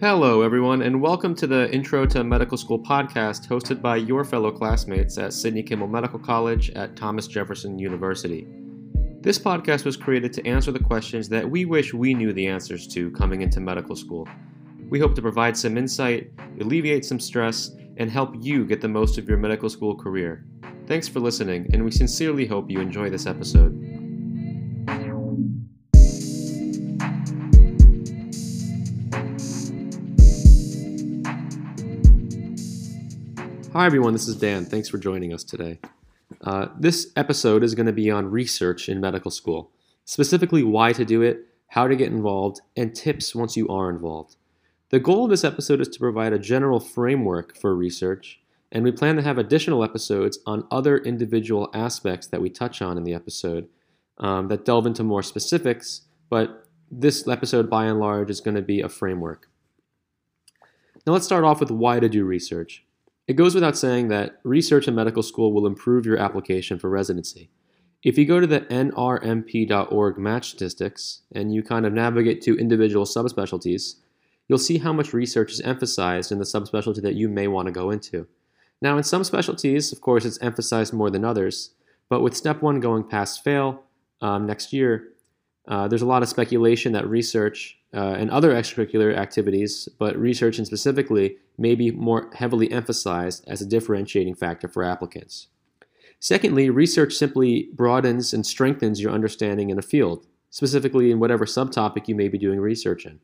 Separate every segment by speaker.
Speaker 1: Hello, everyone, and welcome to the Intro to Medical School podcast hosted by your fellow classmates at Sidney Kimmel Medical College at Thomas Jefferson University. This podcast was created to answer the questions that we wish we knew the answers to coming into medical school. We hope to provide some insight, alleviate some stress, and help you get the most of your medical school career. Thanks for listening, and we sincerely hope you enjoy this episode. Hi, everyone. This is Dan. Thanks for joining us today. Uh, this episode is going to be on research in medical school, specifically why to do it, how to get involved, and tips once you are involved. The goal of this episode is to provide a general framework for research, and we plan to have additional episodes on other individual aspects that we touch on in the episode um, that delve into more specifics, but this episode, by and large, is going to be a framework. Now, let's start off with why to do research. It goes without saying that research in medical school will improve your application for residency. If you go to the nrmp.org match statistics and you kind of navigate to individual subspecialties, you'll see how much research is emphasized in the subspecialty that you may want to go into. Now, in some specialties, of course, it's emphasized more than others, but with step one going pass/fail um, next year, uh, there's a lot of speculation that research uh, and other extracurricular activities, but research and specifically, may be more heavily emphasized as a differentiating factor for applicants. Secondly, research simply broadens and strengthens your understanding in a field, specifically in whatever subtopic you may be doing research in.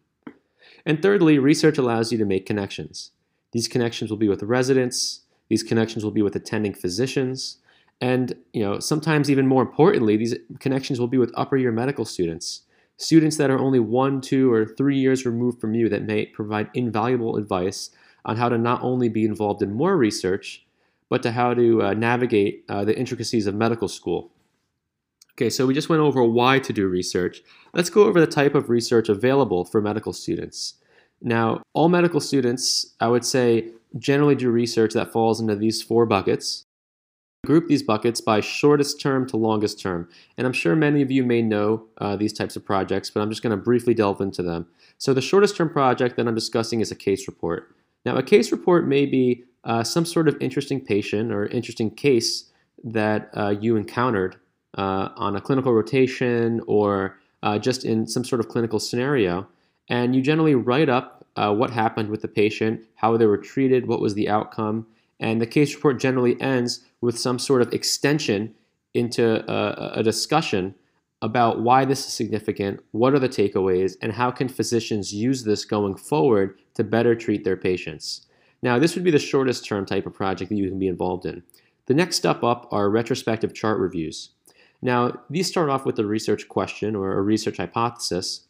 Speaker 1: And thirdly, research allows you to make connections. These connections will be with residents, these connections will be with attending physicians, and you know, sometimes even more importantly, these connections will be with upper year medical students students that are only one, two, or three years removed from you that may provide invaluable advice on how to not only be involved in more research, but to how to uh, navigate uh, the intricacies of medical school. Okay, so we just went over why to do research. Let's go over the type of research available for medical students. Now, all medical students, I would say, generally do research that falls into these four buckets group these buckets by shortest term to longest term. And I'm sure many of you may know uh, these types of projects, but I'm just going to briefly delve into them. So the shortest term project that I'm discussing is a case report. Now, a case report may be uh, some sort of interesting patient or interesting case that uh, you encountered uh, on a clinical rotation or uh, just in some sort of clinical scenario. And you generally write up uh, what happened with the patient, how they were treated, what was the outcome, and the case report generally ends with some sort of extension into a, a, discussion about why this is significant, what are the takeaways, and how can physicians use this going forward to better treat their patients. Now, this would be the shortest term type of project that you can be involved in. The next step up are retrospective chart reviews. Now, these start off with a research question or a research hypothesis,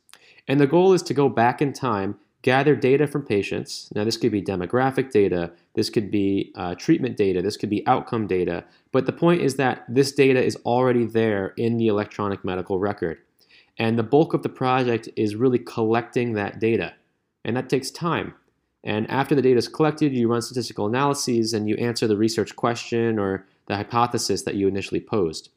Speaker 1: and the goal is to go back in time gather data from patients. Now, this could be demographic data, this could be uh, treatment data, this could be outcome data. But the point is that this data is already there in the electronic medical record. And the bulk of the project is really collecting that data. And that takes time. And after the data is collected, you run statistical analyses and you answer the research question or the hypothesis that you initially posed.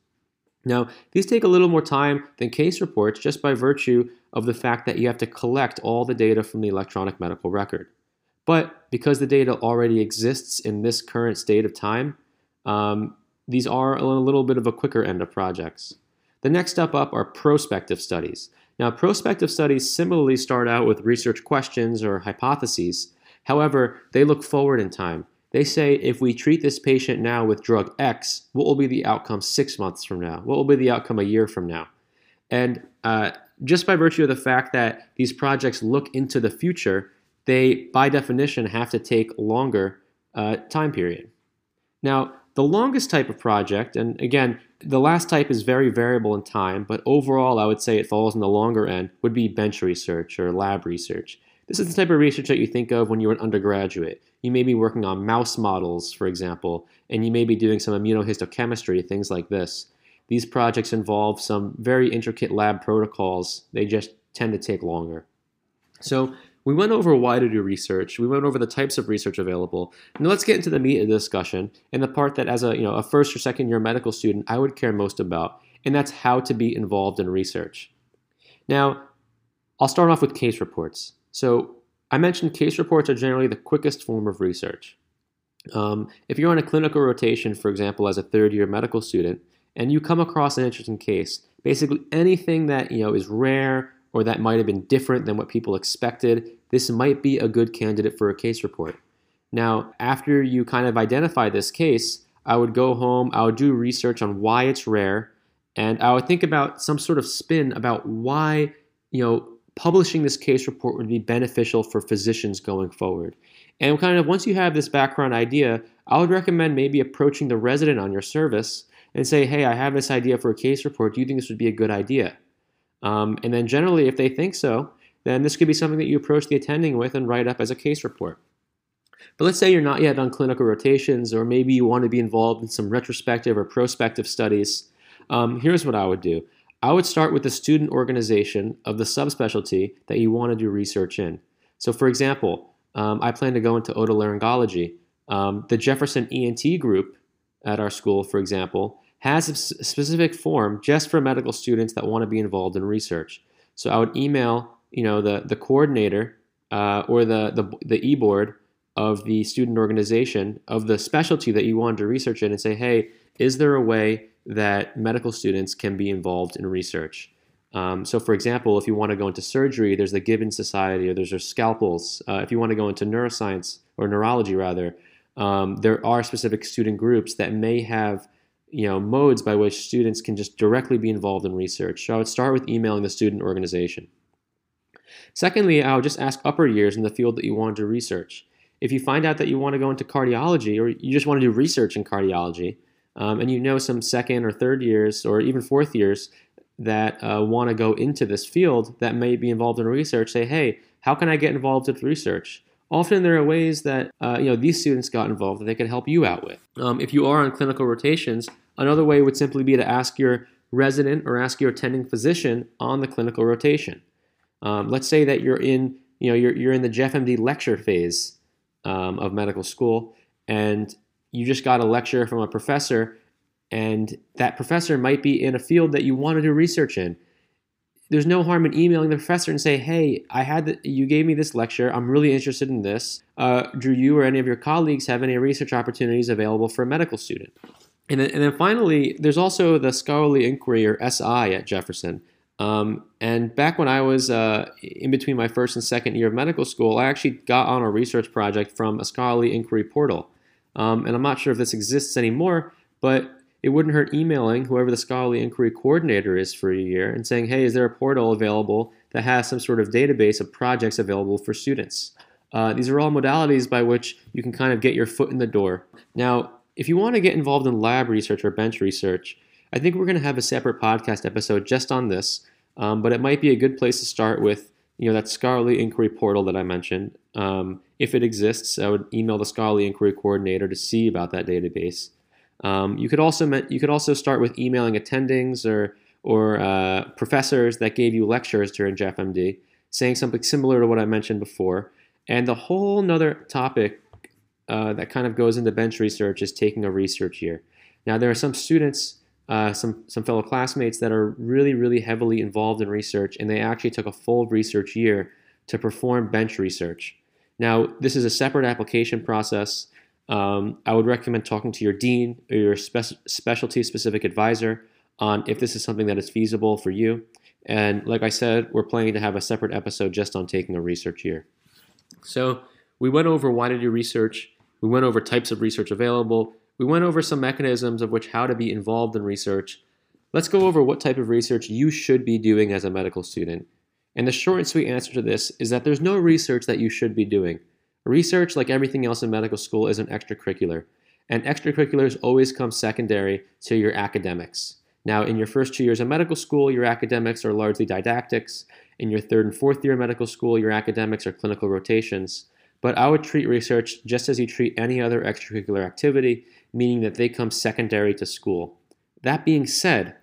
Speaker 1: Now, these take a little more time than case reports just by virtue of the fact that you have to collect all the data from the electronic medical record. But because the data already exists in this current state of time, um, these are a little bit of a quicker end of projects. The next step up are prospective studies. Now, prospective studies similarly start out with research questions or hypotheses. However, they look forward in time. They say if we treat this patient now with drug X, what will be the outcome six months from now? What will be the outcome a year from now? And uh, just by virtue of the fact that these projects look into the future, they, by definition, have to take longer uh, time period. Now, the longest type of project, and again, the last type is very variable in time, but overall, I would say it falls in the longer end, would be bench research or lab research. This is the type of research that you think of when you're an undergraduate. You may be working on mouse models, for example, and you may be doing some immunohistochemistry, things like this. These projects involve some very intricate lab protocols. They just tend to take longer. So we went over why to do research. We went over the types of research available. Now let's get into the meat of the discussion and the part that as a you know a first or second year medical student I would care most about, and that's how to be involved in research. Now, I'll start off with case reports. So I mentioned case reports are generally the quickest form of research. Um, if you're on a clinical rotation, for example, as a third year medical student, and you come across an interesting case, basically anything that you know is rare or that might have been different than what people expected, this might be a good candidate for a case report. Now, after you kind of identify this case, I would go home, I would do research on why it's rare, and I would think about some sort of spin about why, you know, publishing this case report would be beneficial for physicians going forward. And kind of once you have this background idea, I would recommend maybe approaching the resident on your service and say, hey, I have this idea for a case report. Do you think this would be a good idea? Um, and then generally, if they think so, then this could be something that you approach the attending with and write up as a case report. But let's say you're not yet on clinical rotations, or maybe you want to be involved in some retrospective or prospective studies. Um, here's what I would do I would start with the student organization of the subspecialty that you want to do research in. So, for example, um, I plan to go into otolaryngology. Um, the Jefferson ENT group at our school, for example, has a specific form just for medical students that want to be involved in research. So I would email, you know, the the coordinator uh, or the the, the e board of the student organization of the specialty that you wanted to research in, and say, hey, is there a way that medical students can be involved in research? Um, so, for example, if you want to go into surgery, there's the Gibbon Society, or there's there's scalpels. Uh, if you want to go into neuroscience or neurology, rather, um, there are specific student groups that may have you know modes by which students can just directly be involved in research. So I would start with emailing the student organization. Secondly, I would just ask upper years in the field that you want to research. If you find out that you want to go into cardiology or you just want to do research in cardiology, um, and you know some second or third years or even fourth years that uh, want to go into this field that may be involved in research, say, hey, how can I get involved with research? Often there are ways that uh, you know these students got involved that they could help you out with. Um, if you are on clinical rotations, another way would simply be to ask your resident or ask your attending physician on the clinical rotation. Um, let's say that you're in you know you're, you're in the JeffMD lecture phase um, of medical school, and you just got a lecture from a professor, and that professor might be in a field that you want to do research in there's no harm in emailing the professor and say, "Hey, I had the, you gave me this lecture. I'm really interested in this. Uh, do you or any of your colleagues have any research opportunities available for a medical student?" And then, and then finally, there's also the scholarly inquiry or SI at Jefferson. Um, and back when I was uh, in between my first and second year of medical school, I actually got on a research project from a scholarly inquiry portal. Um, and I'm not sure if this exists anymore, but it wouldn't hurt emailing whoever the scholarly inquiry coordinator is for a year and saying, hey, is there a portal available that has some sort of database of projects available for students? Uh, these are all modalities by which you can kind of get your foot in the door. Now, if you want to get involved in lab research or bench research, I think we're going to have a separate podcast episode just on this, um, but it might be a good place to start with you know that scholarly inquiry portal that I mentioned. Um, if it exists, I would email the scholarly inquiry coordinator to see about that database. Um, you could also you could also start with emailing attendings or or uh, professors that gave you lectures during JeffMD, saying something similar to what I mentioned before. And the whole nother topic uh, that kind of goes into bench research is taking a research year. Now there are some students, uh, some some fellow classmates that are really really heavily involved in research, and they actually took a full research year to perform bench research. Now this is a separate application process. Um, I would recommend talking to your dean or your spe- specialty specific advisor on if this is something that is feasible for you. And like I said, we're planning to have a separate episode just on taking a research year. So we went over why to do research, we went over types of research available, we went over some mechanisms of which how to be involved in research. Let's go over what type of research you should be doing as a medical student. And the short and sweet answer to this is that there's no research that you should be doing. Research, like everything else in medical school, is an extracurricular, and extracurriculars always come secondary to your academics. Now, in your first two years of medical school, your academics are largely didactics. In your third and fourth year of medical school, your academics are clinical rotations. But I would treat research just as you treat any other extracurricular activity, meaning that they come secondary to school. That being said,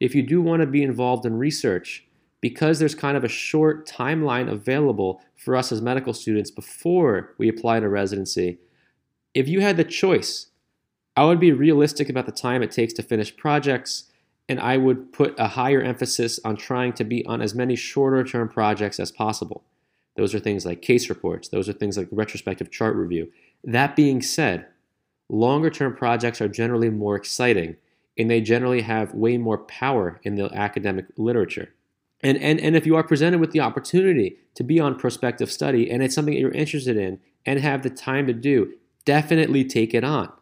Speaker 1: if you do want to be involved in research, because there's kind of a short timeline available for us as medical students before we apply to residency, if you had the choice, I would be realistic about the time it takes to finish projects, and I would put a higher emphasis on trying to be on as many shorter term projects as possible. Those are things like case reports. Those are things like retrospective chart review. That being said, longer term projects are generally more exciting and they generally have way more power in the academic literature. And, and, and if you are presented with the opportunity to be on prospective study and it's something that you're interested in and have the time to do, definitely take it on.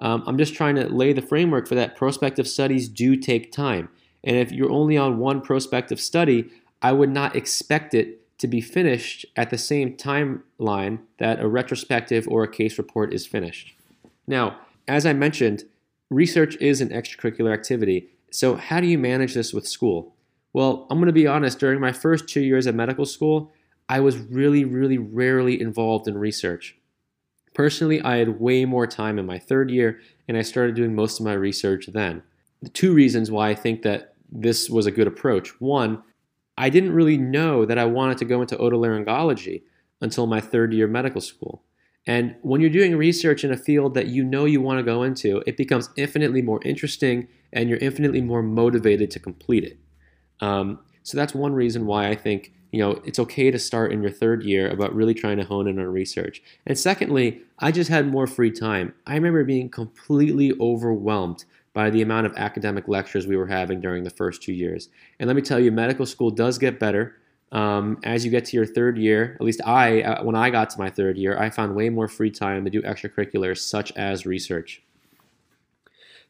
Speaker 1: Um, I'm just trying to lay the framework for that. Prospective studies do take time. And if you're only on one prospective study, I would not expect it to be finished at the same timeline that a retrospective or a case report is finished. Now, as I mentioned, research is an extracurricular activity. So, how do you manage this with school? Well, I'm going to be honest, during my first two years at medical school, I was really, really rarely involved in research. Personally, I had way more time in my third year, and I started doing most of my research then. The two reasons why I think that this was a good approach. One, I didn't really know that I wanted to go into otolaryngology until my third year medical school. And when you're doing research in a field that you know you want to go into, it becomes infinitely more interesting and you're infinitely more motivated to complete it. Um, so that's one reason why I think you know it's okay to start in your third year about really trying to hone in on research. And secondly, I just had more free time. I remember being completely overwhelmed by the amount of academic lectures we were having during the first two years. And let me tell you, medical school does get better. Um, as you get to your third year, at least I, uh, when I got to my third year, I found way more free time to do extracurriculars such as research.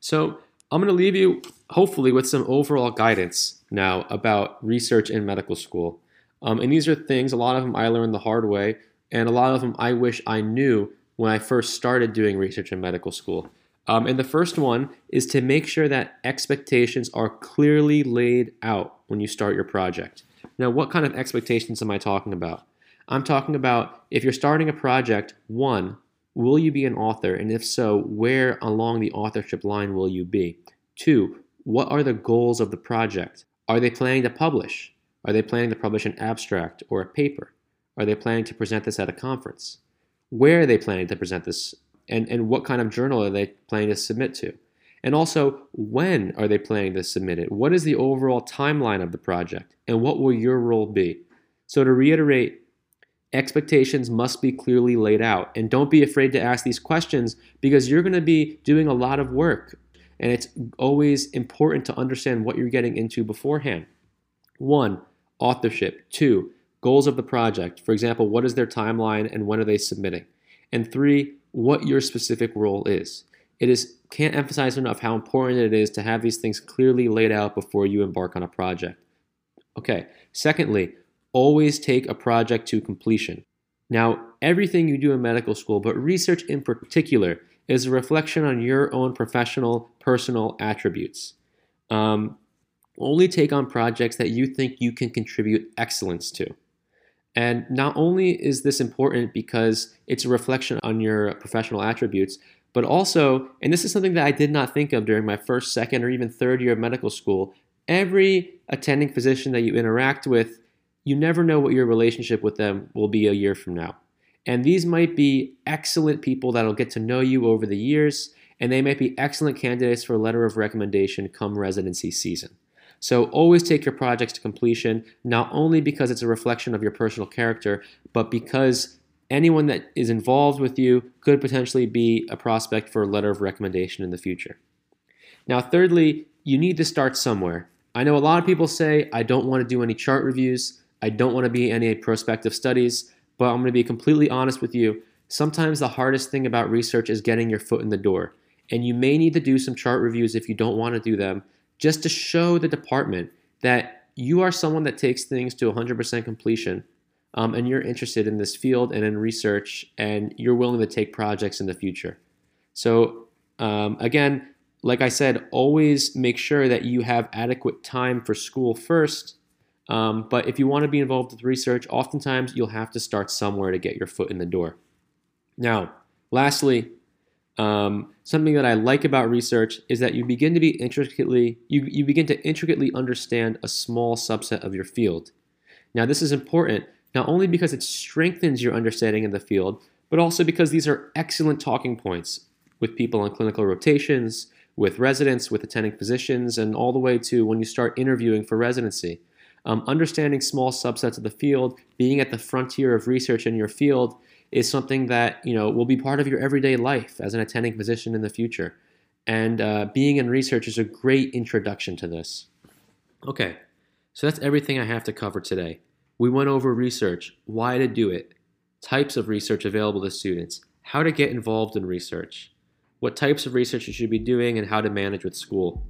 Speaker 1: So I'm going to leave you, hopefully, with some overall guidance now about research in medical school. Um, and these are things, a lot of them I learned the hard way, and a lot of them I wish I knew when I first started doing research in medical school. Um, and the first one is to make sure that expectations are clearly laid out when you start your project. Now, what kind of expectations am I talking about? I'm talking about if you're starting a project, one, Will you be an author? And if so, where along the authorship line will you be? Two, what are the goals of the project? Are they planning to publish? Are they planning to publish an abstract or a paper? Are they planning to present this at a conference? Where are they planning to present this? And, and what kind of journal are they planning to submit to? And also, when are they planning to submit it? What is the overall timeline of the project? And what will your role be? So, to reiterate, expectations must be clearly laid out. And don't be afraid to ask these questions because you're going to be doing a lot of work. And it's always important to understand what you're getting into beforehand. One, authorship. Two, goals of the project. For example, what is their timeline and when are they submitting? And three, what your specific role is. It is can't emphasize enough how important it is to have these things clearly laid out before you embark on a project. Okay. Secondly, always take a project to completion. Now, everything you do in medical school, but research in particular, is a reflection on your own professional, personal attributes. Um, only take on projects that you think you can contribute excellence to. And not only is this important because it's a reflection on your professional attributes, but also, and this is something that I did not think of during my first, second, or even third year of medical school, every attending physician that you interact with you never know what your relationship with them will be a year from now. And these might be excellent people that'll get to know you over the years, and they might be excellent candidates for a letter of recommendation come residency season. So always take your projects to completion, not only because it's a reflection of your personal character, but because anyone that is involved with you could potentially be a prospect for a letter of recommendation in the future. Now, thirdly, you need to start somewhere. I know a lot of people say, I don't want to do any chart reviews. I don't want to be any prospective studies, but I'm going to be completely honest with you. Sometimes the hardest thing about research is getting your foot in the door. And you may need to do some chart reviews if you don't want to do them, just to show the department that you are someone that takes things to 100% completion um, and you're interested in this field and in research and you're willing to take projects in the future. So, um, again, like I said, always make sure that you have adequate time for school first um, but if you want to be involved with research, oftentimes you'll have to start somewhere to get your foot in the door. Now, lastly, um, something that I like about research is that you begin to be intricately you, you begin to intricately understand a small subset of your field. Now, this is important not only because it strengthens your understanding of the field, but also because these are excellent talking points with people on clinical rotations, with residents, with attending physicians, and all the way to when you start interviewing for residency. Um, understanding small subsets of the field, being at the frontier of research in your field, is something that you know will be part of your everyday life as an attending physician in the future. And uh, being in research is a great introduction to this. Okay, so that's everything I have to cover today. We went over research, why to do it, types of research available to students, how to get involved in research, what types of research you should be doing, and how to manage with school.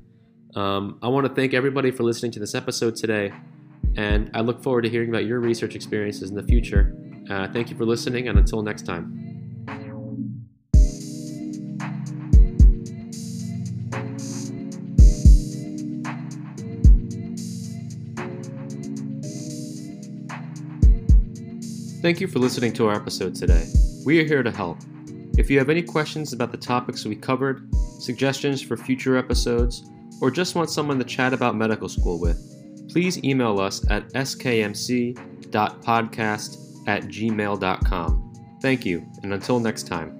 Speaker 1: Um, I want to thank everybody for listening to this episode today, and I look forward to hearing about your research experiences in the future. Uh, thank you for listening, and until next time. Thank you for listening to our episode today. We are here to help. If you have any questions about the topics we covered, suggestions for future episodes, or just want someone to chat about medical school with, please email us at skmc.podcast at gmail.com. Thank you, and until next time.